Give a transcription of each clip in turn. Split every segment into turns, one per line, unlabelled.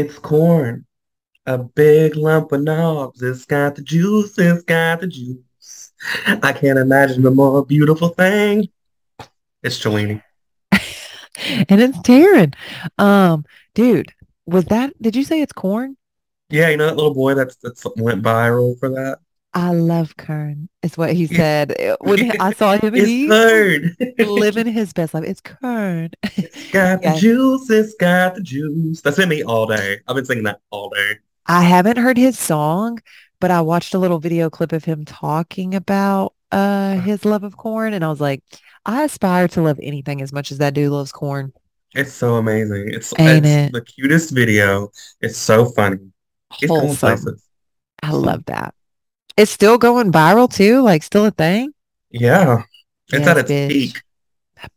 It's corn. A big lump of knobs. It's got the juice. It's got the juice. I can't imagine a more beautiful thing. It's Cellini.
and it's Taryn. Um, dude, was that? Did you say it's corn?
Yeah, you know that little boy that's that's went viral for that.
I love Kern, is what he said. When I saw him,
It's Kern.
living his best life. It's Kern.
got the juice. It's got the juice. That's been me all day. I've been singing that all day.
I haven't heard his song, but I watched a little video clip of him talking about uh his love of corn, and I was like, I aspire to love anything as much as that dude loves corn.
It's so amazing. It's
Ain't
it's
it?
the cutest video. It's so funny.
Wholesome. I love that. It's still going viral too, like still a thing.
Yeah. It's at
Yes,
its
bitch.
peak.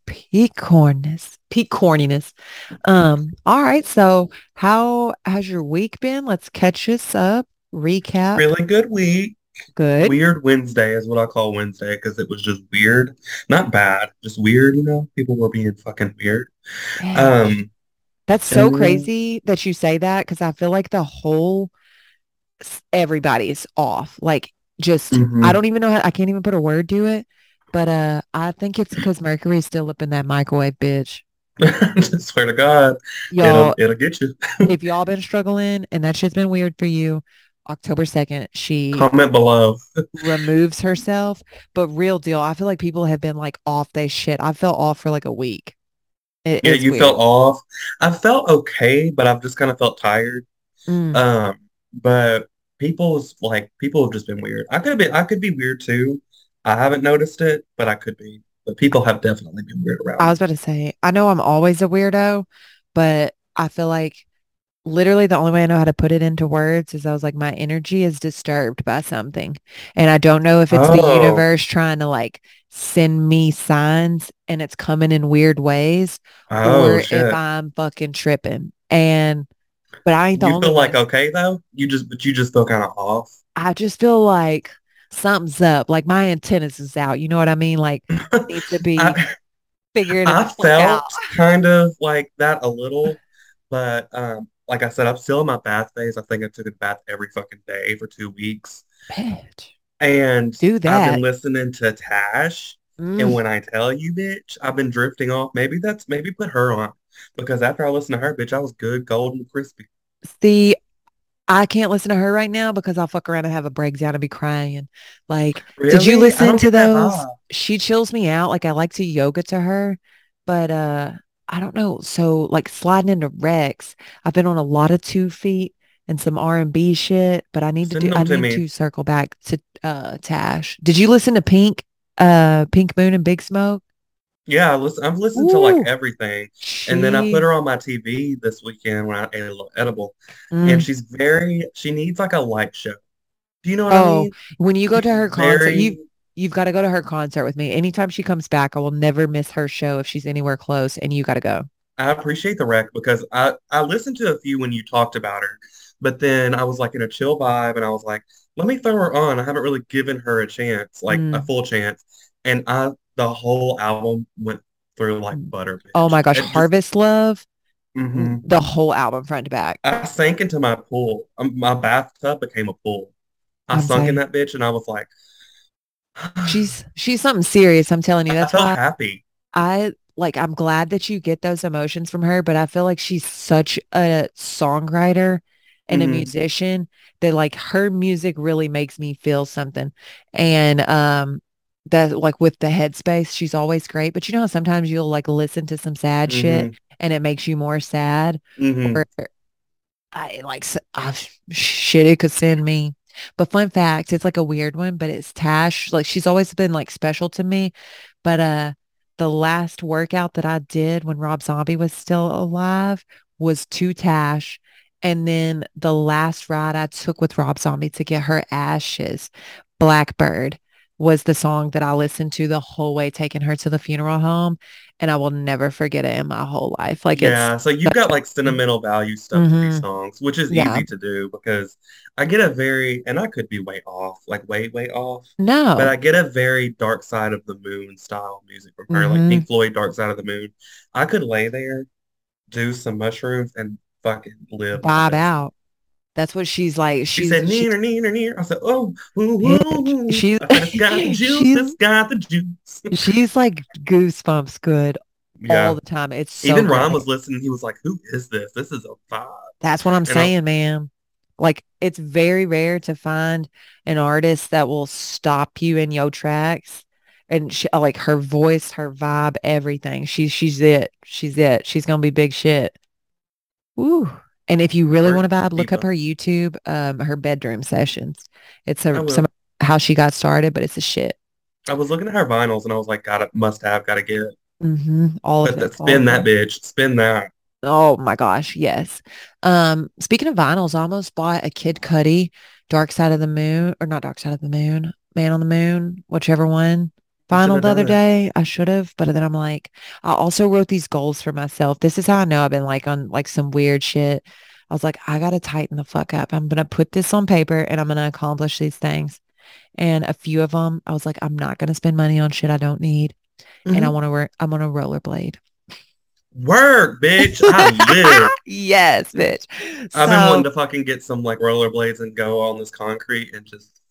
Peak cornness, peak corniness. Um, all right. So how has your week been? Let's catch us up. Recap.
Really good week.
Good.
Weird Wednesday is what I call Wednesday because it was just weird. Not bad, just weird, you know? People were being fucking weird.
Yeah.
Um,
That's so
and
crazy that you say that because I feel like the whole everybody's off. Like just
Mhm.
I don't even know how I can't even put a word to it. But uh I think it's because Mercury's still up in that microwave, bitch.
swear to God,
Y'all,
it'll it'll get you.
if y'all been struggling and that shit's been weird for you, October 2nd, she
Comment below.
removes herself. But real deal, I feel like people have been like off they shit. I felt off for like a week. It,
Yeah, you
weird.
felt off. I felt okay, but I've just kind of felt tired.
Mm.
Um, but people's like people have just been weird. I could have been I could be weird too. I haven't noticed it, but I could be. But people have definitely been weird around.
I was about to say, I know I'm always a weirdo, but I feel like literally the only way I know how to put it into words is I was like, my energy is disturbed by something. And I don't know if it's the
Oh.
universe trying to like send me signs and it's coming in weird ways
Oh
or
shit.
if I'm fucking tripping. And but I ain't the
You
only
feel like okay though? You just but you just feel kind of off.
I just feel like something's up. Like my antennas is out. You know what I mean? Like need to be
I,
figuring
I
it out.
I felt kind of like that a little, but um, like I said, I'm still in my bath phase. I think I took a bath every fucking day for two weeks.
Bitch,
And
do that.
I've been listening to Tash.
Mm.
And when I tell you, bitch, I've been drifting off. Maybe that's maybe put her on. Because after I listened to her, bitch, I was good, golden, crispy.
See, I can't listen to her right now because I'll fuck around and have a breakdown and be crying. Like, did you listen to those? She chills me out. Like I like to yoga to her, but uh I don't know. So like sliding into Rex, I've been on a lot of two feet and some R&B shit, but I need to do I
to
need
me.
to circle back to uh Tash. Did you listen to Pink uh Pink Moon and Big Smoke?
Yeah, I listen, I've listened to like everything. And then I put her on my TV this weekend when I ate a little edible.
mm.
And she's very, she needs like a light show. Do you know what I
Oh,
mean?
when you go to her concert, you
very,
You've got to go to her concert with me. Anytime she comes back, I will never miss her show if she's anywhere close and you got to go.
I appreciate the rec because I, I listened to a few when you talked about her, but then I was like in a chill vibe and I was like, let me throw her on. I haven't really given her a chance, like a
Mm.
full chance. And I, the whole album went through like butter,
Oh my gosh,
It just,
Harvest Love,
mhm.
the whole album front to back.
I sank into my pool. Um, my bathtub became a pool. I
I'm
sunk in that bitch and I was like,
she's she's something serious. I'm telling you.
I
That's
felt
why
happy.
I like I'm glad that you get those emotions from her, but I feel like she's such a songwriter and a
hmm
musician that like her music really makes me feel something. And um that like with the headspace, she's always great. But you know how sometimes you'll like listen to some sad shit
hmm
and it makes you more sad
hmm
or I like ah, shit it could send me. But fun fact, it's like a weird one, but it's Tash. Like she's always been like special to me. But uh the last workout that I did when Rob Zombie was still alive was to Tash. And then the last ride I took with Rob Zombie to get her ashes, Blackbird, was the song that I listened to the whole way taking her to the funeral home. And I will never forget it in my whole life. Like it's
Yeah, so you've got like sentimental value stuff to these
hmm
songs, which is
Yeah.
easy to do because I get a very, and I could be way off, like way, way off,
No.
but I get a very dark side of the moon style music from her, like
hmm
Pink Floyd, Dark Side of the Moon. I could lay there, do some mushrooms, and fucking live.
Vibe out. That's what she's like.
She
She's
said,
she,
near, near, near. I said, oh, ooh, ooh, ooh.
She's-
said, got the juice.
she's-
got the juice.
she's like goosebumps good
Yeah.
all the time. It's so
Even
great.
Ron was listening. He was like, who is this? This is a vibe.
That's what I'm
And
saying, man. Like it's very rare to find an artist that will stop you in your tracks. And she, uh, like her voice, her vibe, everything. She's she's it. She's it. She's gonna be big shit. Woo. And if you really want to vibe, look up her YouTube, um, her bedroom sessions. It's a some how she got started, but it's a shit.
I was looking at her vinyls and I was like, gotta, must have, gotta get.
hmm All of it.
that, spin that bitch. Spin that.
Oh my gosh, yes. Um, speaking of vinyls, I almost bought a Kid Cudi Dark Side of the Moon, or not Dark Side of the Moon, Man on the Moon, whichever one.
You should
Vinyl
have
the other day. I should have, but then I'm like, I also wrote these goals for myself. This is how I know I've been like on like some weird shit. I was like, I gotta tighten the fuck up. I'm gonna put this on paper and I'm gonna accomplish these things. And a few of them, I was like, I'm not gonna spend money on shit I don't need, and I
Mhm.
want to work. I'm on a rollerblade.
Work, bitch. I live.
yes, bitch.
I've been wanting to fucking get some like rollerblades and go on this concrete and just.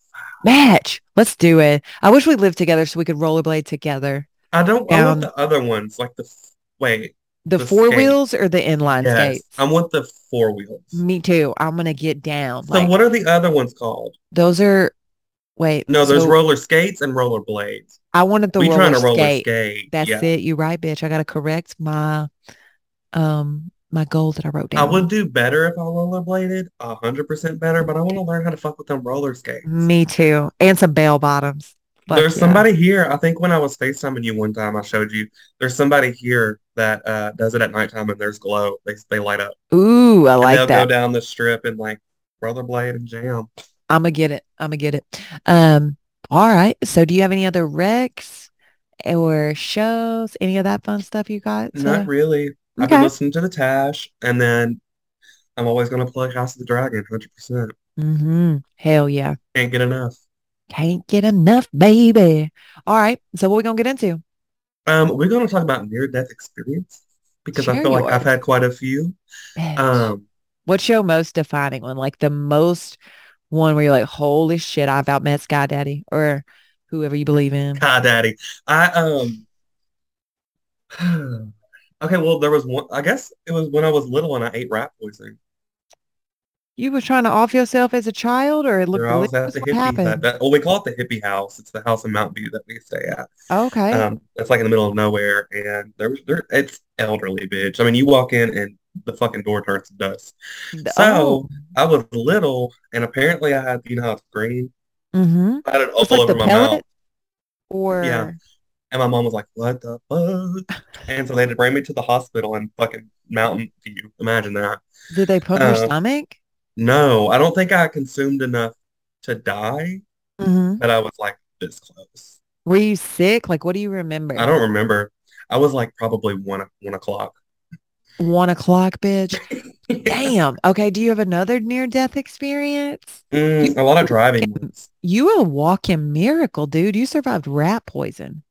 Match. Let's do it. I wish we lived together so we could rollerblade together.
I don't. I want the other ones, like the. Wait.
The,
The
four
skate.
wheels or the inline
Yes.
skates?
I want the four wheels.
Me too. I'm gonna get down.
So
Like
what are the other ones called?
those are. Wait.
No, there's
so
roller skates and roller blades.
I wanted the
we
roller
trying to roller
skate.
skate.
That's
yeah.
it. You're right, bitch. I gotta correct my um my goal that I wrote down.
I would do better if I rollerbladed, a hundred percent better, but I want to learn how to fuck with them roller skates.
Me too. And some bell bottoms. Fuck
There's
yeah.
somebody here. I think when I was FaceTiming you one time, I showed you. There's somebody here that uh, does it at nighttime, and there's glow. They they light up.
Ooh, I
And
like
they'll
that.
go down the strip and like rollerblade and jam.
I'm gonna get it. I'm gonna get it. Um, all right. So do you have any other recs or shows? Any of that fun stuff you got?
Not really. I've been listening to the Tash, and then I'm always gonna play House of the Dragon, hundred percent.
Mm-hmm. Hell yeah.
Can't get enough.
Can't get enough, baby. All right. So what we gonna get into?
Um, we're gonna talk about near-death experience because I feel like I've had quite a few.
Bitch.
Um,
What's your most defining one? Like the most one where you're like, holy shit, I've outmet Sky Daddy or whoever you believe in.
Hi, Daddy. I um. Okay, well, there was one. I guess it was when I was little and I ate rat poison.
You were trying to off yourself as a child or it looked
There I was at the
What
hippie.
happened?
That, that, well, we call it the hippie house. It's the house in Mountain View that we stay at.
Okay.
Um, it's like in the middle of nowhere, and there was there. It's elderly, bitch. I mean, you walk in and the fucking door turns to dust.
Th-
So
oh.
I was little, and apparently I had, you know, how it's green.
Mm-hmm.
I had it all
like
over my mouth.
or
Yeah. And my mom was like, what the fuck? And so they had to bring me to the hospital in fucking Mountain View. Imagine that.
did they put in your
Uh,
stomach?
No, I don't think I consumed enough to die,
Mm-hmm.
but I was like this close.
Were you sick? Like, what do you remember?
I don't remember. I was like probably one one o'clock.
One o'clock, bitch. Damn. Okay. Do you have another near-death experience?
Mm, a lot of driving.
You a walking miracle, dude. You survived rat poison.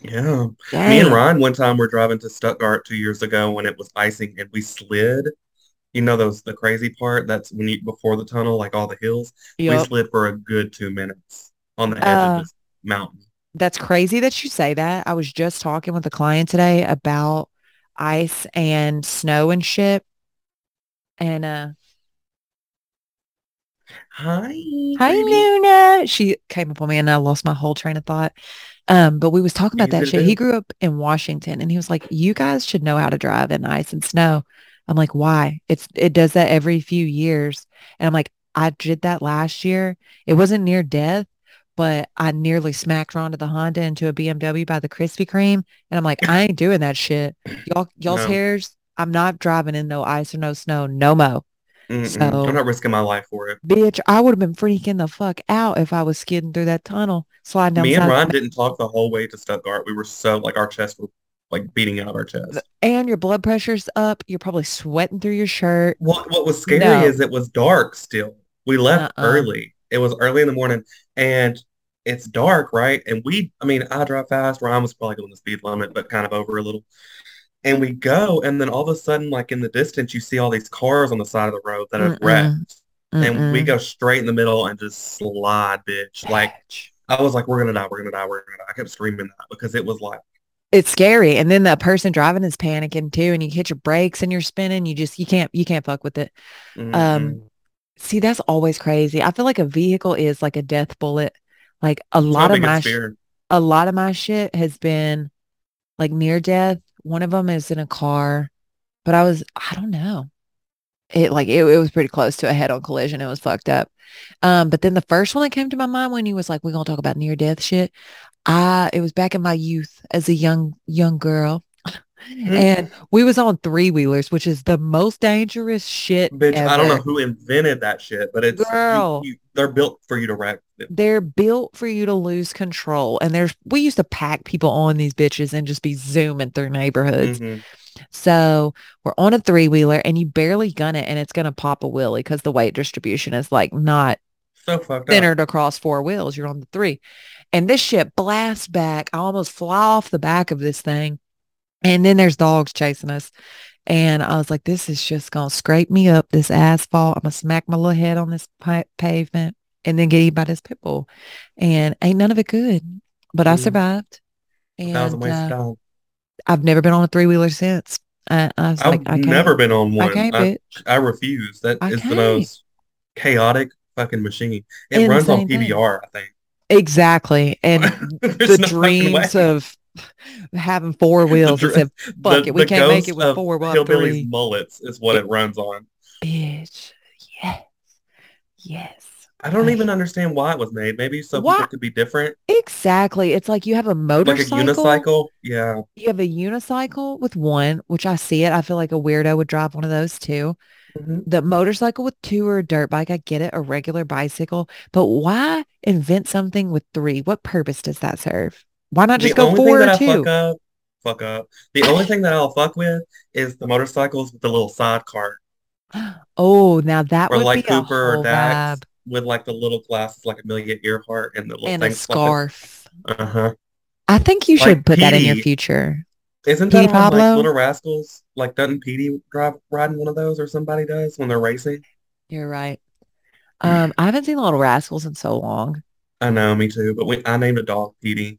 Yeah.
Dang.
Me and Ryan one time were driving to Stuttgart two years ago when it was icing and we slid. You know those the crazy part that's when you before the tunnel, like all the hills. We slid for a good two minutes on the edge
Uh,
of this mountain.
That's crazy that you say that. I was just talking with a client today about ice and snow and shit. And uh
Hi.
hi. Luna. She came up on me and I lost my whole train of thought. Um, but we was talking about
Easy
that shit. He grew up in Washington and he was like, You guys should know how to drive in ice and snow. I'm like, why? It's it does that every few years. And I'm like, I did that last year. It wasn't near death, but I nearly smacked Rhonda the Honda into a BMW by the Krispy Kreme. And I'm like, I ain't doing that shit. Y'all y'all's
No.
hairs, I'm not driving in no ice or no snow, no mo.
Mm-mm.
So-
I'm not risking my life for it.
Bitch, I would have been freaking the fuck out if I was skidding through that tunnel, sliding down
Me and Ryan didn't talk the whole way to Stuttgart. We were so like our chests were like beating out of our chest.
and your blood pressure's up. You're probably sweating through your shirt.
What what was scary
No.
is it was dark still. We left
Uh-uh.
early. It was early in the morning and it's dark, right? And we I mean, I drive fast. Ryan was probably going the speed limit, but kind of over a little. And we go, and then all of a sudden, like in the distance, you see all these cars on the side of the road that have
Mm-mm.
wrecked. And we go straight in the middle and just slide, bitch. Like I was like, we're gonna die, we're gonna die, we're gonna die. I kept screaming that because it was like,
It's scary. And then the person driving is panicking too, and you hit your brakes and you're spinning. You just you can't you can't fuck with it.
mm-mm.
Um, see, that's always crazy. I feel like a vehicle is like a death bullet. Like a lot of my sh- a lot of my shit has been like near death. One of them is in a car, but I was I don't know. It like it, it was pretty close to a head-on collision. It was fucked up. Um, but then the first one that came to my mind when he was like, "We're gonna talk about near death shit." I it was back in my youth as a young young girl, and we was on three wheelers, which is the most dangerous shit
Bitch, I don't know who invented that shit, but it's
Girl.
you, they're built for you to wreck. them.
They're built for you to lose control. And there's we used to pack people on these bitches and just be zooming through neighborhoods.
Mhm.
So we're on a three wheeler and you barely gun it and it's gonna pop a wheelie because the weight distribution is like not
So fucked up.
centered across four wheels. You're on the three. And this shit blasts back. I almost fly off the back of this thing. And then there's dogs chasing us. And I was like, this is just going to scrape me up this asphalt. I'm going to smack my little head on this pa- pavement and then get eaten by this pit bull. And ain't none of it good. But I
Mm.
survived.
Was a
And uh. I've never been on a three wheeler since. I, I was
I've
like, I
never been on
I
one.
can't,
I. I refuse. That
I
is the
can't.
most chaotic fucking machine. It runs on
Insane thing.
PBR, I think.
Exactly. And the
way.
dreams of having four wheels
dr-
and said, fuck
the,
it, we can't make it with four, we'll have
hillbillies
three.
mullets is what it runs on.
Bitch. Yes. Yes.
I don't
I-
even understand why it was made. Maybe so
Why-
people could be different.
Exactly. It's like you have a motorcycle.
Like a unicycle. Yeah.
You have a unicycle with one, which I see it. I feel like a weirdo would drive one of those too.
Mhm.
The motorcycle with two or a dirt bike, I get it, a regular bicycle. But why invent something with three? What purpose does that serve? Why not just
the
go four or two?
fuck up, fuck up. The only thing that I'll fuck with is the motorcycles with the little side cart.
Oh, now that
Or
would
like
be a
Cooper or
whole
Dax
vibe.
with like the little glasses like Amelia Earhart and the little
And a scarf.
Uh-huh.
I think you
Like
should put that in your future.
Isn't
Petey
that on like Little Rascals? Like doesn't Petey drive riding one of those or somebody does when they're racing?
You're right. Um, I haven't seen Little Rascals in so long.
I know, me too. But we, I named a dog Petey.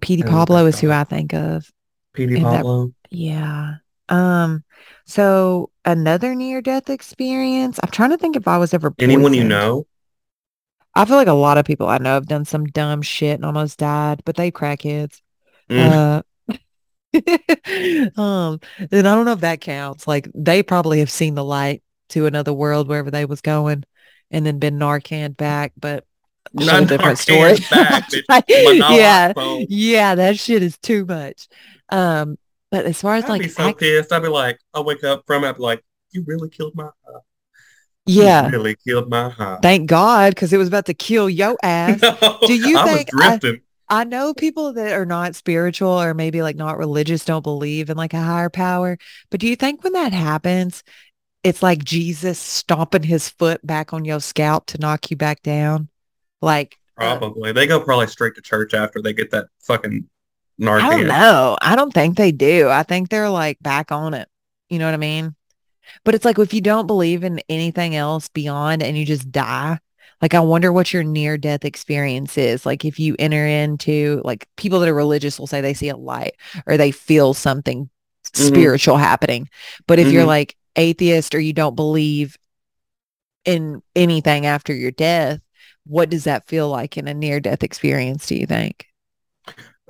Petey Pablo is who. I think of.
Petey
And that-
Pablo.
Yeah. Um, so another near death experience. I'm trying to think if I was ever
Anyone you know?
I feel like a lot of people I know have done some dumb shit and almost died, but they crackheads.
Mm.
Uh, um, and I don't know if that counts. Like they probably have seen the light to another world wherever they was going and then been Narcan back, but a whole
Not
different story.
back, bitch.
Like,
Manala
yeah. Yeah, that shit is too much. Um, but as far as
I'd
like
be so
act-
pissed. I'd be like, I'll wake up from it, I'd be like, you really killed my high.
yeah,
You really killed my heart.
thank God, because it was about to kill your ass.
No,
Do you
I was
think I- I know people that are not spiritual or maybe like not religious don't believe in like a higher power, but do you think when that happens, it's like Jesus stomping his foot back on your scalp to knock you back down? Like, uh,
Probably. They go probably straight to church after they get that fucking
I don't know. I don't think they do. I think they're like back on it. You know what I mean? But it's like if you don't believe in anything else beyond and you just die, like I wonder what your near death experience is. Like if you enter into like people that are religious will say they see a light or they feel something
Mhm.
spiritual happening. But if you're
Mhm.
like atheist or you don't believe in anything after your death, what does that feel like in a near death experience, do you think?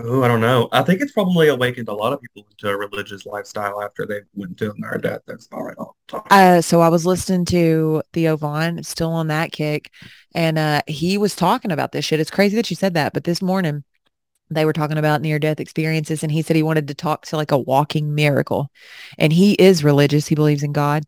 Oh, I don't know. I think it's probably awakened a lot of people into a religious lifestyle after they went to their death. That's all right. All the time.
Uh, so I was listening to Theo Von, still on that kick, and uh, he was talking about this shit. It's crazy that you said that, but this morning they were talking about near death experiences, and he said he wanted to talk to like a walking miracle, and he is religious. He believes in God,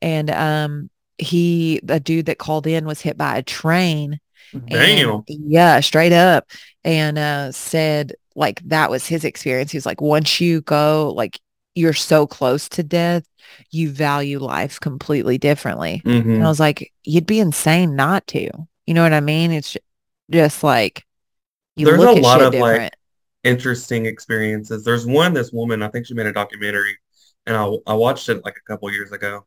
and um, he a dude that called in was hit by a train
Damn.
and yeah, straight up. And uh said like that was his experience. He was like, once you go, like you're so close to death, you value life completely differently. And
Mhm.
I was like, you'd be insane not to. You know what I mean? It's just like you
There's
look
a
at
lot
shit
of, like. Interesting experiences. There's one, this woman, I think she made a documentary and I I watched it like a couple years ago,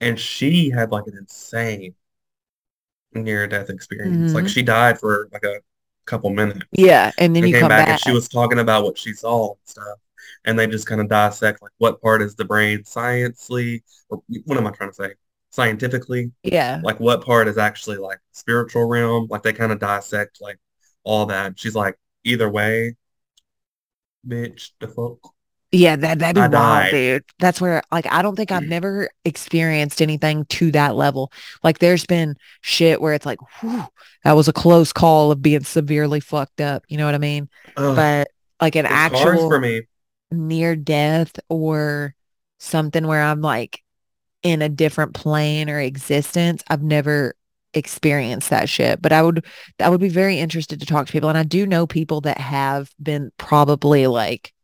and she had like an insane near death experience. Like
hmm
she died for like a couple minutes
Yeah, and then
and
you
came
come
back and she was talking about what she saw and stuff. And they just kind of dissect like what part is the brain sciencely, or what am I trying to say? Scientifically,
Yeah.
like what part is actually like spiritual realm. Like they kind of dissect like all that. She's like, either way, bitch, the fuck.
Yeah, that that'd be
I
wild,
died.
dude. That's where like I don't think I've mm. never experienced anything to that level. Like there's been shit where it's like, whew, that was a close call of being severely fucked up. You know what I mean?
Ugh,
But like an
cars for
actual
me.
near death or something where I'm like in a different plane or existence, I've never experienced that shit. But I would I would be very interested to talk to people. And I do know people that have been probably like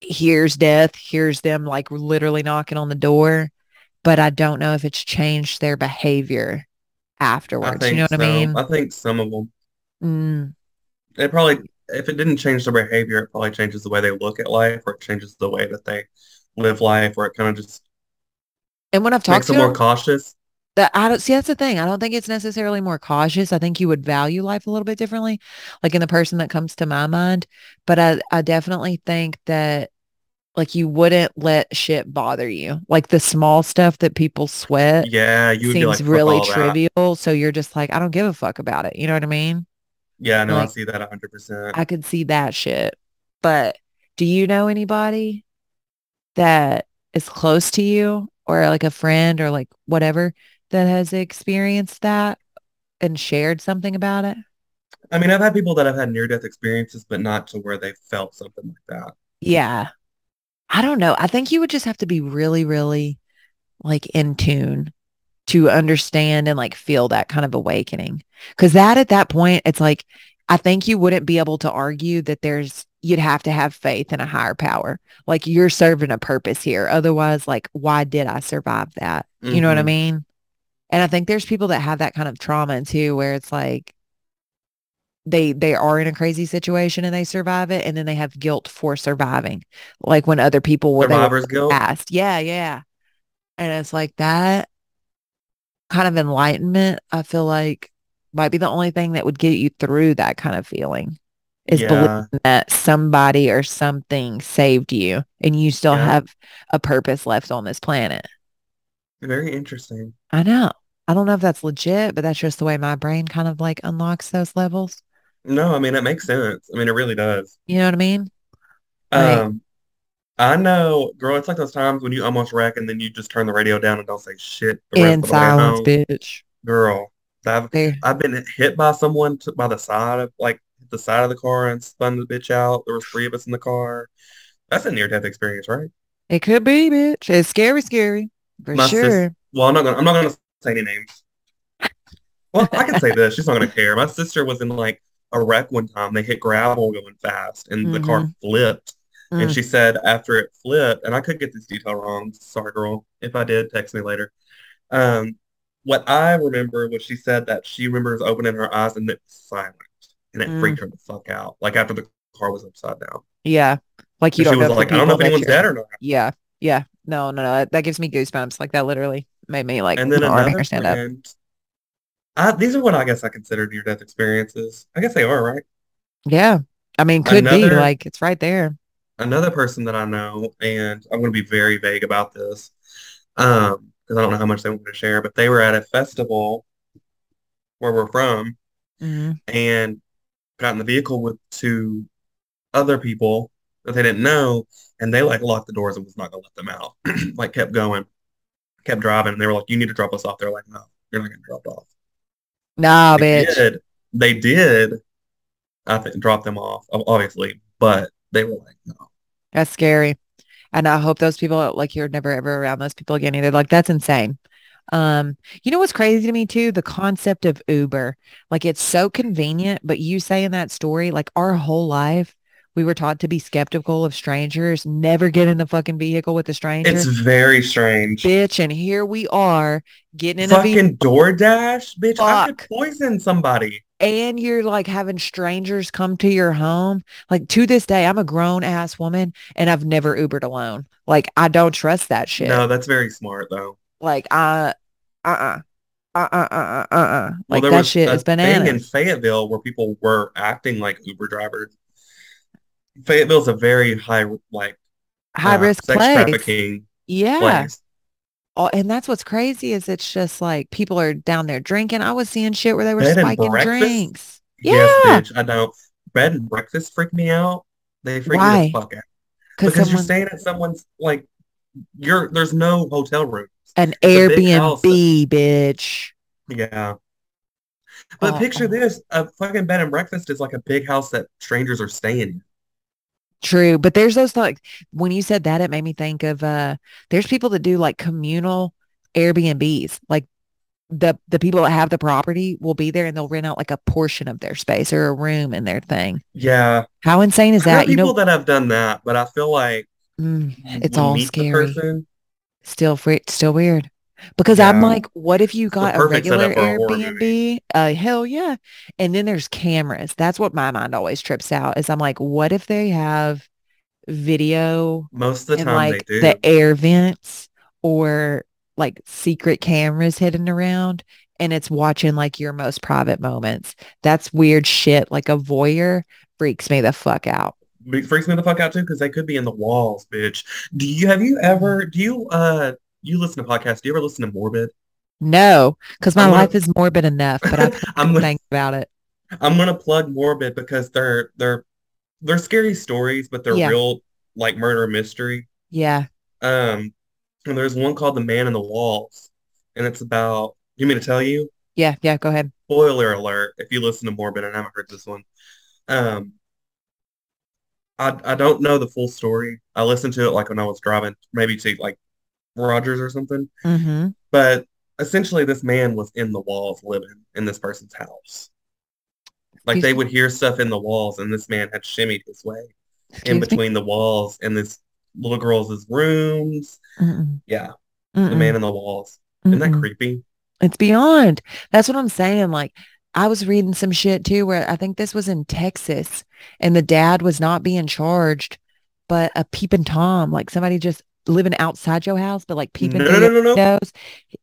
here's death, here's them like literally knocking on the door, but I don't know if it's changed their behavior afterwards. You know what I mean?
I think some of them.
Mm.
It probably, if it didn't change their behavior, it probably changes the way they look at life, or it changes the way that they live life, or it kind of just
And when I've talked
makes
to
them more cautious.
That I don't see that's the thing. I don't think it's necessarily more cautious. I think you would value life a little bit differently, like in the person that comes to my mind. But I, I definitely think that like you wouldn't let shit bother you. Like the small stuff that people sweat
Yeah, you
seems
like,
really
all that.
trivial. So you're just like, I don't give a fuck about it. You know what I mean?
Yeah, no, I see that 100%.
I could see that shit. But do you know anybody that is close to you or like a friend or like whatever that has experienced that and shared something about it?
I mean, I've had people that have had near-death experiences, but not to where they felt something like that.
Yeah. I don't know. I think you would just have to be really, really like in tune to understand and like feel that kind of awakening. Cause that at that point, it's like, I think you wouldn't be able to argue that there's, you'd have to have faith in a higher power. Like you're serving a purpose here. Otherwise, like, why did I survive that? You know what I
hmm
mean? And I think there's people that have that kind of trauma too, where it's like they they are in a crazy situation and they survive it, and then they have guilt for surviving. Like when other people were
Survivor's guilt.
past. Yeah, yeah. And it's like that kind of enlightenment, I feel like might be the only thing that would get you through that kind of feeling is believing that somebody or something saved you and you still
yeah.
have a purpose left on this planet.
Very interesting.
I know. I don't know if that's legit, but that's just the way my brain kind of like unlocks those levels.
No, I mean, it makes sense. I mean, it really does.
You know what I mean? Like
Um, I know, girl, it's like those times when you almost wreck and then you just turn the radio down and don't say shit the rest
in
of the way
silence, bitch.
Girl, I've
There,
I've been hit by someone to, by the side of like the side of the car and spun the bitch out. There was three of us in the car. That's a near death experience, right?
it could be, bitch. It's scary, scary for
sis,
sure.
well, I'm not gonna I'm not gonna say any names. Well, I can say this. She's not gonna care. My sister was in like a wreck one time. They hit gravel going fast, and the car
Mm-hmm.
flipped. And
Mm,
she said after it flipped, and I could get this detail wrong. Sorry, girl. If I did, text me later. Um, what I remember was she said that she remembers opening her eyes and it was silent, and it
mm.
freaked her the fuck out. Like after the car was upside down,
Yeah. Like you
and she
don't know
was like, "I don't know if anyone's dead or not."
Yeah. Yeah. No, no, no. That, that gives me goosebumps. Like that literally made me like
And then
my arm hair
another
stand up.
I, these are what I guess I consider near-death experiences. I guess they are, right?
Yeah. I mean, could be like it's right there.
another person that I know, and I'm going to be very vague about this, um, because I don't know how much they want to share, but they were at a festival where we're from
Mm,
and got in the vehicle with two other people that they didn't know, and they like locked the doors and was not going to let them out. Like kept going, kept driving, and they were like, "You need to drop us off." They're like, "No, you're not getting dropped off."
nah,
They
bitch.
did. They did. I think drop them off, obviously, but they were like, "No."
That's scary. And I hope those people like you're never ever around those people again either. Like that's insane. Um, you know what's crazy to me too? The concept of Uber. Like it's so convenient, but you say in that story, like our whole life, we were taught to be skeptical of strangers, never get in the fucking vehicle with a stranger.
It's very strange.
Bitch, and here we are getting in fucking a
fucking DoorDash, bitch. Fuck. I could poison somebody.
And you're like having strangers come to your home. Like to this day, I'm a grown ass woman and I've never Ubered alone. Like I don't trust that shit.
No, that's very smart though.
Like uh uh-uh. Uh, uh, uh, uh, uh. Like
well,
that shit is bananas.
thing in Fayetteville where people were acting like Uber drivers Fayetteville's a very high like
High
uh,
risk
sex
place.
trafficking
Yeah.
place.
Oh, and that's what's crazy is it's just like people are down there drinking. I was seeing shit where they were
Bed
spiking drinks.
Yes,
Yeah.
bitch. I know. Bed and breakfast freak me out. They freak me the fuck out
Because
because you're
someone
staying at someone's like you're there's no hotel rooms.
an
It's a big house. that-
Airbnb, bitch.
yeah. But picture this, a fucking bed and breakfast is like a big house that strangers are staying in.
True, but there's those like when you said that, it made me think of uh there's people that do like communal Airbnbs. Like the the people that have the property will be there and they'll rent out like a portion of their space or a room in their thing.
Yeah.
How insane is that? You
people
know,
that have done that, but I feel like
mm, it's all scary.
person.
Still free, still weird. Because I'm like, what if you got a regular
a.
Airbnb? Uh, hell yeah. And then there's cameras. That's what my mind always trips out is I'm like, what if they have video
Most of the
and
time they
like
do.
the air vents or like secret cameras hidden around and it's watching like your most private moments. That's weird shit. Like a voyeur freaks me the fuck out.
It freaks me the fuck out too because they could be in the walls, bitch. Do you have you ever do you uh you listen to podcasts? Do you ever listen to Morbid?
No, because my
gonna
life is morbid enough, but I've
I'm gonna
about it.
I'm gonna plug Morbid because they're they're they're scary stories, but they're
Yeah.
real like murder mystery.
Yeah.
Um, and there's one called The Man in the Walls, and it's about. You mean to tell you?
Yeah. Yeah. Go ahead.
Spoiler alert! If you listen to Morbid and I haven't heard this one, um, I I don't know the full story. I listened to it like when I was driving, maybe to like Rogers or something.
Mm-hmm.
But essentially, this man was in the walls living in this person's house. Like
Excuse
they would hear stuff in the walls, and this man had shimmied his way in
Excuse me?
between the walls and this little girl's rooms.
Mm-mm.
Yeah, the
Mm-mm.
man in the walls. Isn't that creepy?
It's beyond. That's what I'm saying. Like I was reading some shit too where I think this was in Texas and the dad was not being charged, but a peeping Tom, like somebody just living outside your house, but like peeping
No,
through
no, no,
your
no, no.
windows,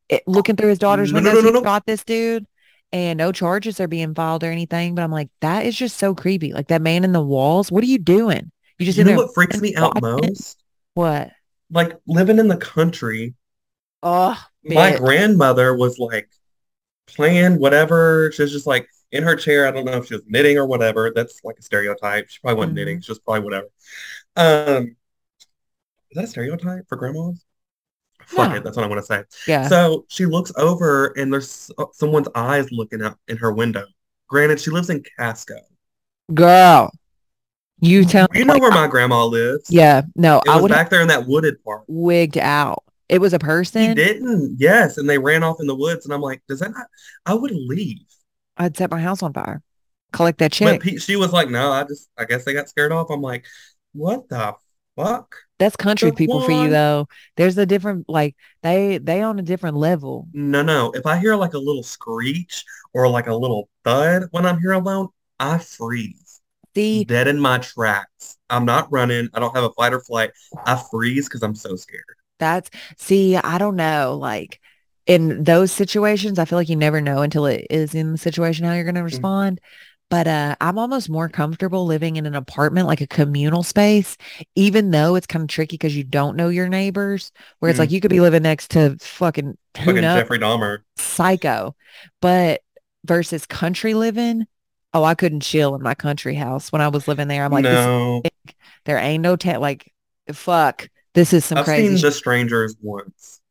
it, looking through his daughter's
No,
windows.
no, no,
shot this dude and no charges are being filed or anything. But I'm like, that is just so creepy. Like that man in the walls. What are you doing? You just
You know what freaks me out most?
What?
Like living in the country,
Oh,
my grandmother was like playing whatever. She was just like in her chair. I don't know if she was knitting or whatever. That's like a stereotype. She probably wasn't knitting.
Mhm.
She was probably whatever. Um, that a stereotype for grandmas? Fuck it. That's what I want to say.
Yeah.
So she looks over and there's uh, someone's eyes looking out in her window. Granted, she lives in Casco.
Girl, you tell
You know
like,
where my grandma lives.
yeah, no,
It
I
was back there in that wooded part.
wigged out. It was a person.
He didn't. Yes. And they ran off in the woods. And I'm like, does that not? I would leave.
I'd set my house on fire. Collect that check.
she was like, no, I just, I guess they got scared off. I'm like, what the fuck?
That's country people for you though. There's a different like they they on a different level.
No, no. If I hear like a little screech or like a little thud when I'm here alone, I freeze.
See,
Dead in my tracks. I'm not running. I don't have a fight or flight. I freeze because I'm so scared.
that's see, I don't know. Like in those situations, I feel like you never know until it is in the situation how you're gonna mm. respond. But uh I'm almost more comfortable living in an apartment, like a communal space, even though it's kind of tricky because you don't know your neighbors, where it's
Mm.
like you could be living next to fucking who
Fucking
knows
Jeffrey Dahmer.
psycho. But versus country living, oh, I couldn't chill in my country house when I was living there. I'm like,
no.
there ain't no tent. Like, fuck, this is some
I've
crazy.
seen
shit.
The Strangers once.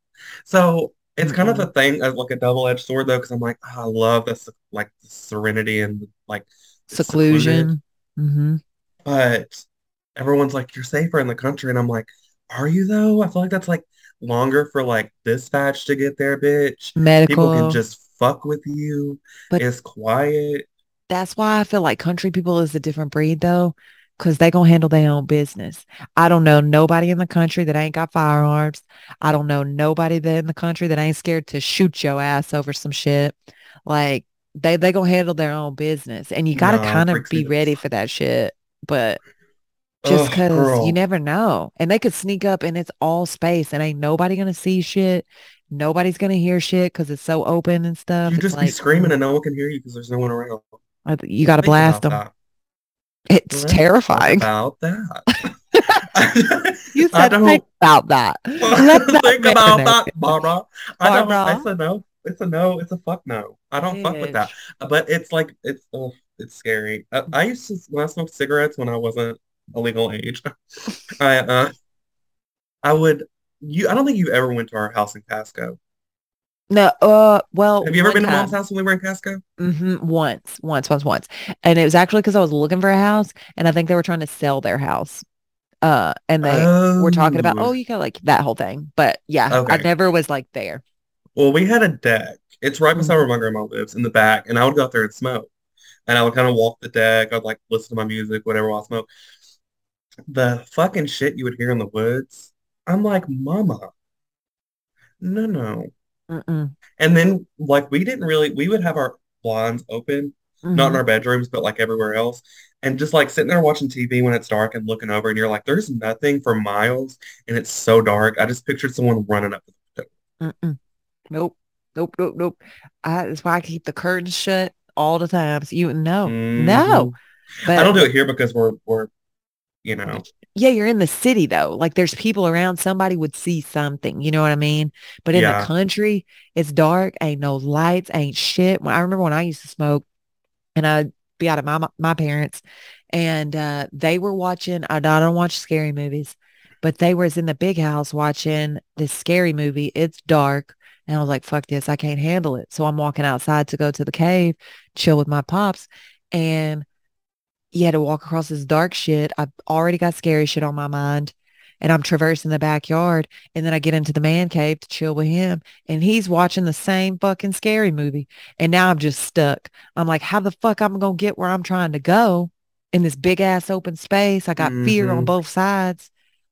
So it's kind of a thing, like a double-edged sword though, because I'm like, oh, I love this like the serenity and like
seclusion. hmm
But everyone's like, you're safer in the country. And I'm like, are you though? I feel like that's like longer for like dispatch to get there, bitch. People
Medical.
can just fuck with you.
But-
It's quiet.
That's why I feel like country people is a different breed though, because they gonna handle their own business. I don't know nobody in the country that ain't got firearms. I don't know nobody that in the country that ain't scared to shoot your ass over some shit. Like they they gonna handle their own business, and you gotta
No,
kind of be ready for that shit. But just
Oh,
because you never know, and they could sneak up, and it's all space, and ain't nobody gonna see shit. Nobody's gonna hear shit because it's so open and stuff.
You just be screaming and no one can hear you because there's no one around.
You gotta blast them.
that.
It's
Let's
terrifying.
about that.
You said think about that. Let that
think about that, Barbara. I don't.
Barbara.
It's a no. It's a no. It's a fuck no. I don't fuck with that. But it's like it's oh, it's scary. I, I used to when I smoked cigarettes when I wasn't a legal age. I uh I would you. I don't think you ever went to our house in Casco.
No, uh, well,
Have you ever been to mom's house when we were in Casco?
hmm once, once, once, once. And it was actually because I was looking for a house and I think they were trying to sell their house. Uh, and they were talking about,
Oh,
oh, you got like that whole thing. But yeah, I never was like there.
Well, we had a deck. It's right beside
Mhm.
where my grandma lives in the back, and I would go out there and smoke. And I would kind of walk the deck. I'd like listen to my music, whatever while I smoke. The fucking shit you would hear in the woods. I'm like, Mama, no, no.
Mm-mm.
And then like we didn't really we would have our blinds open, not in
Mhm.
our bedrooms, but like everywhere else. And just like sitting there watching TV when it's dark and looking over and you're like, there's nothing for miles and it's so dark. I just pictured someone running up the
Mm-mm. Nope. Nope. Nope. Nope. I, that's why I keep the curtains shut all the time. So you no, no.
Mhm. I don't do it here because we're we're, you know,
yeah, you're in the city though. Like there's people around, somebody would see something, you know what I mean? But in the country, it's dark, ain't no lights, ain't shit. When I remember when I used to smoke and I'd be out of my my parents and uh they were watching I don't watch scary movies, but they was in the big house watching this scary movie. It's dark. And I was like, fuck this, I can't handle it. So I'm walking outside to go to the cave, chill with my pops. And you had to walk across this dark shit. I've already got scary shit on my mind. And I'm traversing the backyard. And then I get into the man cave to chill with him. And he's watching the same fucking scary movie. And now I'm just stuck. I'm like, how the fuck am I'm gonna get where I'm trying to go in this big ass open space? I got fear on
hmm
both sides.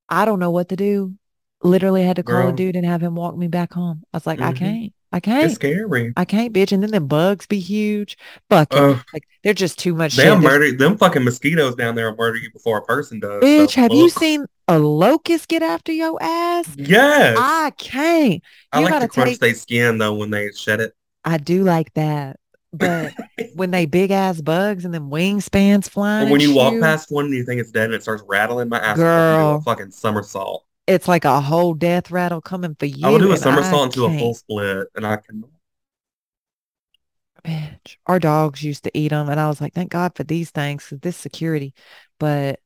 I don't know what to do. Literally had to call a dude and have him walk me back home. I was like, I
hmm
can't. I
It's
can't.
scary.
I can't, bitch. And then the bugs be huge. Fuck.
Uh,
Like they're just too much
they'll
shit.
Murder them fucking mosquitoes down there will murder you before a person does.
Bitch,
So
have you seen a locust get after your ass?
Yes.
I can't.
I like to crunch
take,
their skin though when they shed it.
I do like that. But when they big ass bugs and them wingspans
Or
flying
when you walk past one and you think it's dead and it starts rattling, my ass will fucking do a
girl,
fucking somersault.
It's like a whole death rattle coming for you.
I will
you,
do a somersault into a full split and I can
Bitch, our dogs used to eat them, and I was like, thank God for these things, 'cause this security. But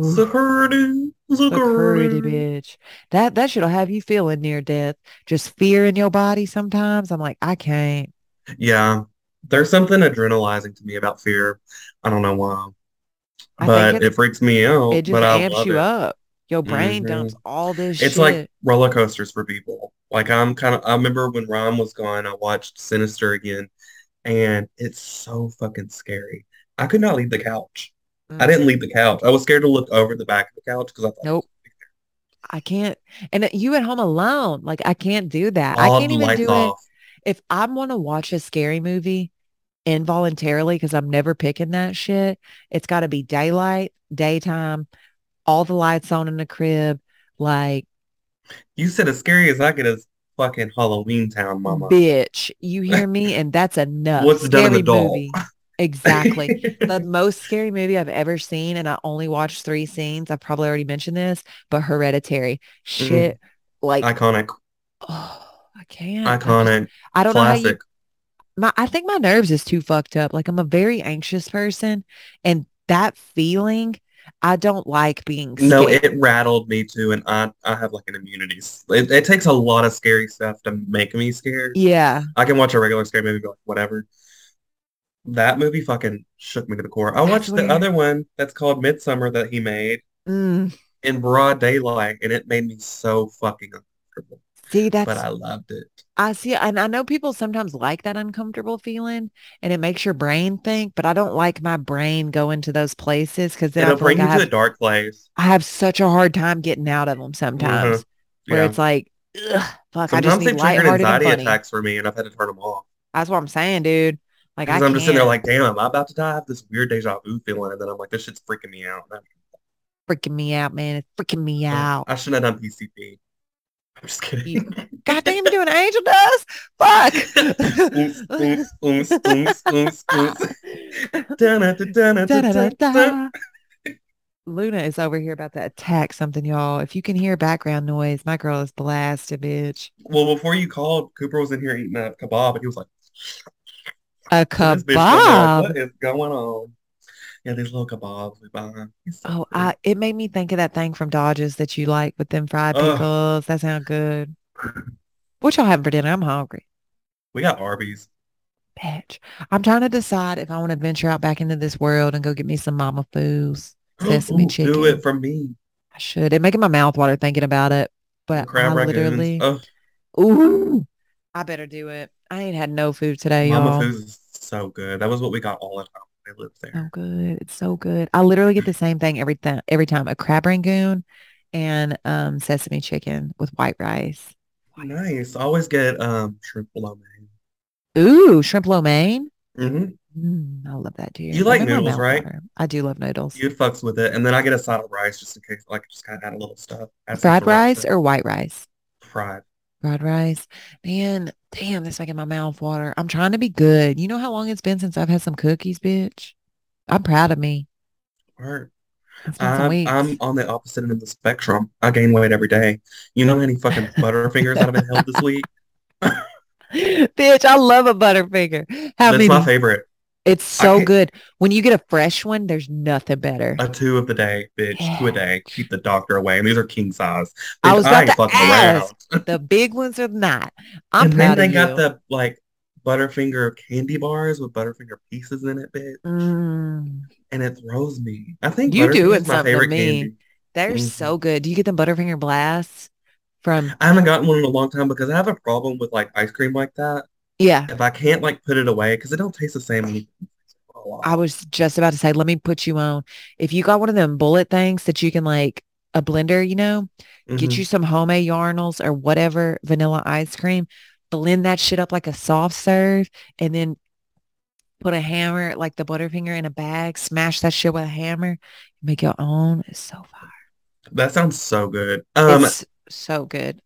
security,
security,
security.
bitch, that that shit'll have you feeling near death, just fear in your body. Sometimes I'm like, I can't.
Yeah. There's something adrenalizing to me about fear. I don't know why, but it freaks me out.
it just
but I
amps
love
you
it.
up. Your brain
hmm
dumps all this shit.
It's like roller coasters for people. Like I'm kind of, I remember when Ron was gone, I watched Sinister again, and it's so fucking scary. I could not leave the couch. I
Mm,
didn't leave the couch. I was scared to look over the back of the couch because I thought
nope, I can't. And you at home alone, like I can't do that. I can't even do it if I want to watch a scary movie involuntarily because I'm never picking that shit. It's got to be daylight, daytime, all the lights on in the crib. Like,
You said as scary as I get as fucking Halloween Town, Mama.
bitch, you hear me? And that's enough.
What's done in the
Scary
doll?
movie. Exactly. The most scary movie I've ever seen, and I only watched three scenes. I've probably already mentioned this, but Hereditary.
Mm,
Shit, like,
iconic,
oh, I can't.
Iconic,
I don't know how you,
classic.
my, I think my nerves is too fucked up. Like, I'm a very anxious person, and that feeling, I don't like being
No, it rattled me too, and I I have like an immunity. It, it takes a lot of scary stuff to make me scared.
Yeah,
I can watch a regular scary movie, like, whatever. That movie fucking shook me to the core. I
I
watched the other one that's called Midsommar that he made
Mm,
in broad daylight, and it made me so fucking uncomfortable.
See,
But
that's
I loved it.
I see, and I know people sometimes like that uncomfortable feeling and it makes your brain think, but I don't like my brain going to those places because then
it'll
like
bring
I
you to a dark place.
I have such a hard time getting out of them sometimes mm-hmm.
where
it's like, ugh, fuck, I just
Sometimes
need lighthearted and
anxiety
funny.
attacks for me, and I've had to turn them off.
That's what I'm saying, dude. Like I
I'm just sitting there like, damn, I'm I about to die? I have this weird deja vu feeling, and then I'm like, this shit's freaking me out.
Freaking me out, man. It's freaking me out.
I shouldn't have done PCP. I'm just kidding.
God damn, you doing angel dust? Fuck. Luna is over here about to attack something, y'all. If you can hear background noise, my girl is blasted, bitch.
Well, before you called, Cooper was in here eating a kebab, and he was like,
A
and this bitch was like,
kebab.
what is going on? Yeah, these little kebabs we buy. So
Oh. I it made me think of that thing from Dodges that you like with them fried
Ugh.
pickles. That sounds good. What y'all having for dinner? I'm hungry.
We got Arby's.
Bitch. I'm trying to decide if I want to venture out back into this world and go get me some Mama Fu's. Sesame
Ooh,
chicken.
Do it for me.
I should. It making my mouth water thinking about it. But
Crab
I
rangoons.
literally
Oh,
Ooh. I better do it. I ain't had no food today,
Mama
y'all.
Foods is so good. That was what we got all the time when they lived
So
there.
good. It's so good. I literally get the same thing every th every time. A crab rangoon and um sesame chicken with white rice.
Nice. I always get um shrimp lo mein.
Ooh, shrimp lo mein.
Mm-hmm.
Mm, I love that too.
You like noodles, right?
water. I do love noodles.
You fucks with it, and then I get a side of rice just in case, like just kind of add a little stuff.
Fried rice or white rice?
fried.
Fried rice. Man, damn, that's making my mouth water. I'm trying to be good. You know how long it's been since I've had some cookies, bitch? I'm oh. proud of me.
Word.
It's been some
I'm. I'm on the opposite end of the spectrum. I gain weight every day. You know how many fucking Butterfingers I've been held this week?
Bitch, I love a Butterfinger. How
That's my favorite.
It's so good. When you get a fresh one, there's nothing better.
A two of the day, bitch. Two a day. Keep the doctor away. And these are king size.
I was about
ain't
to ask.
around.
The big ones are not. I'm
and then they got
you.
the like Butterfinger candy bars with Butterfinger pieces in it, bitch.
Mm,
And it throws me. I think
You do
is my favorite
me.
candy.
they're
Mhm.
so good. Do you get them Butterfinger blasts from?
I haven't gotten one in a long time because I have a problem with like ice cream like that.
Yeah,
If I can't like put it away, because it don't taste the same when you a lot.
I was just about to say, let me put you on. If you got one of them bullet things that you can like a blender, you know, get
Mhm.
you some homemade Yarnell's or whatever vanilla ice cream, blend that shit up like a soft serve, and then put a hammer like the Butterfinger in a bag, smash that shit with a hammer, make your own. It's so fire.
That sounds so good. Um,
it's so good.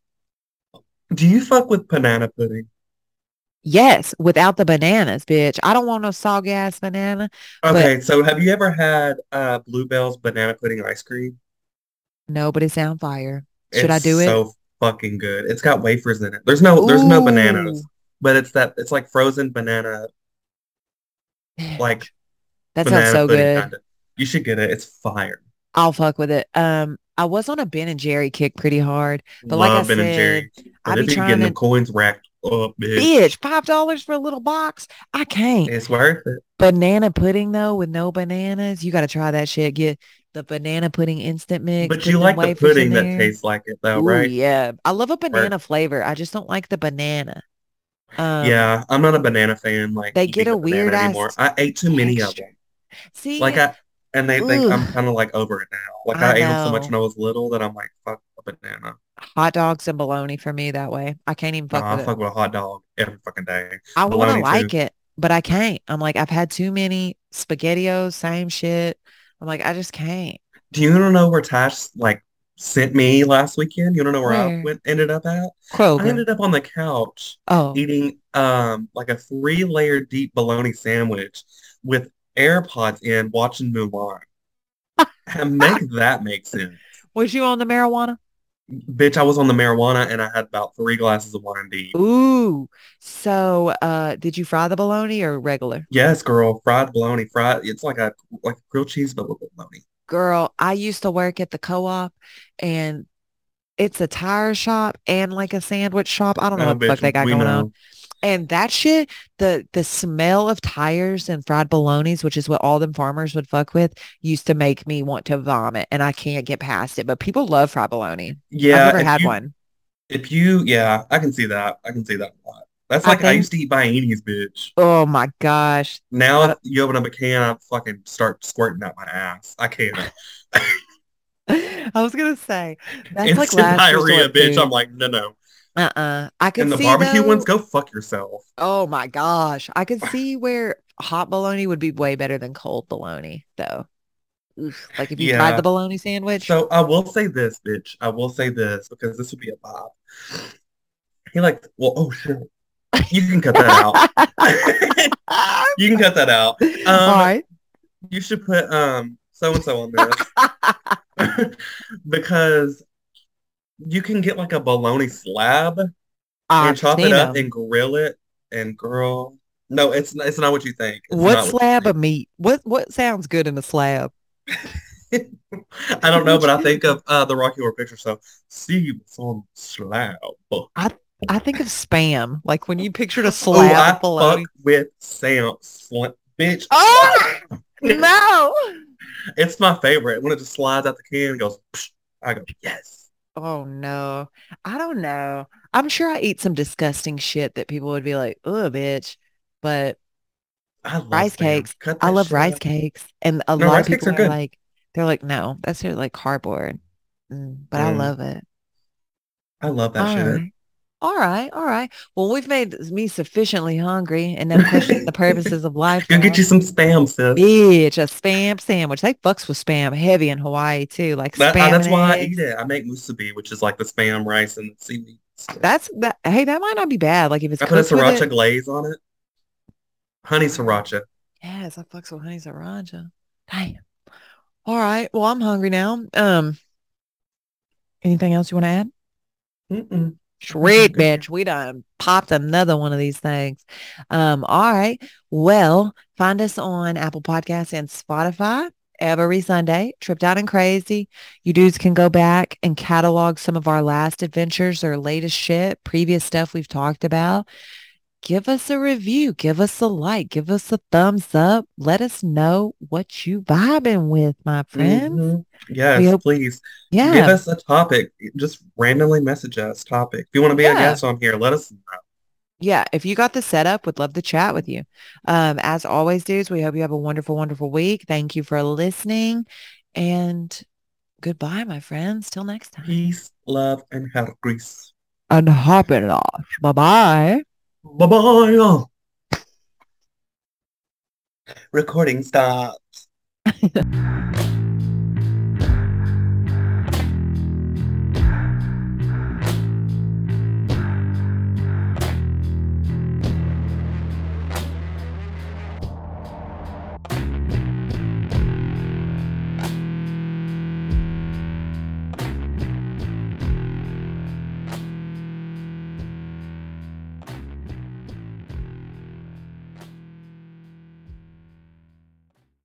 do you fuck with banana pudding?
Yes, without the bananas, bitch. I don't want no soggy ass banana. But-
Okay, so have you ever had uh Blue Bell's banana pudding ice cream?
No, but it's on fire. Should I do it?
so fucking good. It's got wafers in it. There's no there's no bananas, but it's that it's like frozen banana like
That
banana
sounds so good.
kinda. You should get it. It's fire.
I'll fuck with it. Um, I was on a Ben and Jerry kick pretty hard, but like I
Love Ben
said,
Jerry.
I
But
be trying
getting
to
them coins racked up, bitch.
bitch five dollars for a little box. I can't.
It's worth it.
Banana pudding though, with no bananas, you got to try that shit. Get the banana pudding instant mix.
But you like the pudding that tastes like it though,
Ooh,
right?
yeah, I love a banana flavor. I just don't like the banana. Um,
yeah, I'm not a banana fan. Like
they get a weird ass
anymore. I ate too many of them.
See,
Like I and they think I'm kind of like over it now. Like
I
I, ate them so much when I was little that I'm like, fuck a banana.
hot dogs and bologna for me that way. I can't even
No,
fuck
I
with it.
fuck with a hot dog every fucking day.
I want to like
too.
it, but I can't. I'm like, I've had too many spaghettios, same shit. I'm like, I just can't.
Do you want to know where Tash like sent me last weekend? You to know where,
Where?
I went ended up at? I ended up on the couch
Oh,
eating um like a three layer deep bologna sandwich with AirPods in, watching Mulan. And make that make sense.
was you on the marijuana?
Bitch, I was on the marijuana and I had about three glasses of wine deep.
Ooh. So, uh, did you fry the bologna or regular?
Yes, girl, fried bologna, fried. It's like a like grilled cheese, but with bologna.
Girl, I used to work at the co-op and it's a tire shop and like a sandwich shop. I don't know
Oh,
what the fuck they got going
know.
on. And that shit, the the smell of tires and fried bolognas, which is what all them farmers would fuck with, used to make me want to vomit, and I can't get past it. But people love fried bologna.
Yeah,
I've never had
you,
one.
If you, yeah, I can see that. I can see that a lot. That's like I,
think-
used to eat Baiini's, bitch.
Oh my gosh.
Now
What-
you open up a can, I fucking start squirting out my ass. I can't.
I was gonna say that's like
Instant
last
diarrhea, bitch.
food.
I'm like, no, no.
Uh-uh. I could
And the
see
barbecue
though.
ones, go fuck yourself.
Oh my gosh. I could see where hot bologna would be way better than cold bologna, though. Oof. Like if you tried the bologna sandwich.
So I will say this, bitch. I will say this because this would be a bob. He like, well, oh shit. You can cut that out. You can cut that out. Um,
right.
you should put um so and so on this because you can get like a bologna slab and
I've
chop it up
them.
and grill it and girl. No, it's it's not what you think. It's
What slab of meat? What what sounds good in a slab?
I don't know, but I think of uh the Rocky Horror Picture Show. See what's on slab. Oh,
I think of spam. Like when you pictured a slab of
fuck
bologna.
with Sam Slim. Bitch,
Oh no.
it's my favorite. When it just slides out the can and goes, psh, I go, yes.
Oh no. I don't know. I'm sure I eat some disgusting shit that people would be like, oh, bitch. But
I love
rice
Spam.
cakes.
Cut
I
that
love
shit
rice
out.
cakes. And a
No,
lot of
rice cakes
people
are
are
good.
like, they're like, no, that's like cardboard. Mm, but I
Mm,
love it.
I love that
All
shit.
right. All right. All right. Well, we've made me sufficiently hungry and then questioning the purposes of life
Go get you some spam, sis.
Bitch, a spam sandwich. They fucks with spam heavy in Hawaii too, like
That, uh,
spam
that's why I eat it. I make musubi, which is like the spam rice and seaweed. stuff.
That's that. Hey, that might not be bad. Like if it's
I put a sriracha
it.
glaze on it. Honey sriracha.
Yes, I fucks with honey sriracha. Damn. All right. Well, I'm hungry now. Um, anything else you want to add?
Mm-mm.
Sweet bitch. We done popped another one of these things. Um, all right. Well, find us on Apple Podcasts and Spotify every Sunday. Tripped out and crazy. You dudes can go back and catalog some of our last adventures or latest shit, previous stuff we've talked about. Give us a review. Give us a like. Give us a thumbs up. Let us know what you vibing with, my friends.
Mhm.
We
Yes,
hope,
please.
Yeah.
Give us a topic. Just randomly message us topic. If you want to be a guest on here, let us know.
Yeah, if you got the setup, would love to chat with you. Um, as always, dudes, we hope you have a wonderful, wonderful week. Thank you for listening and goodbye, my friends. Till next time.
Peace, love, and hair grease.
And hop it off. Bye-bye.
Bye-bye. Recording stopped.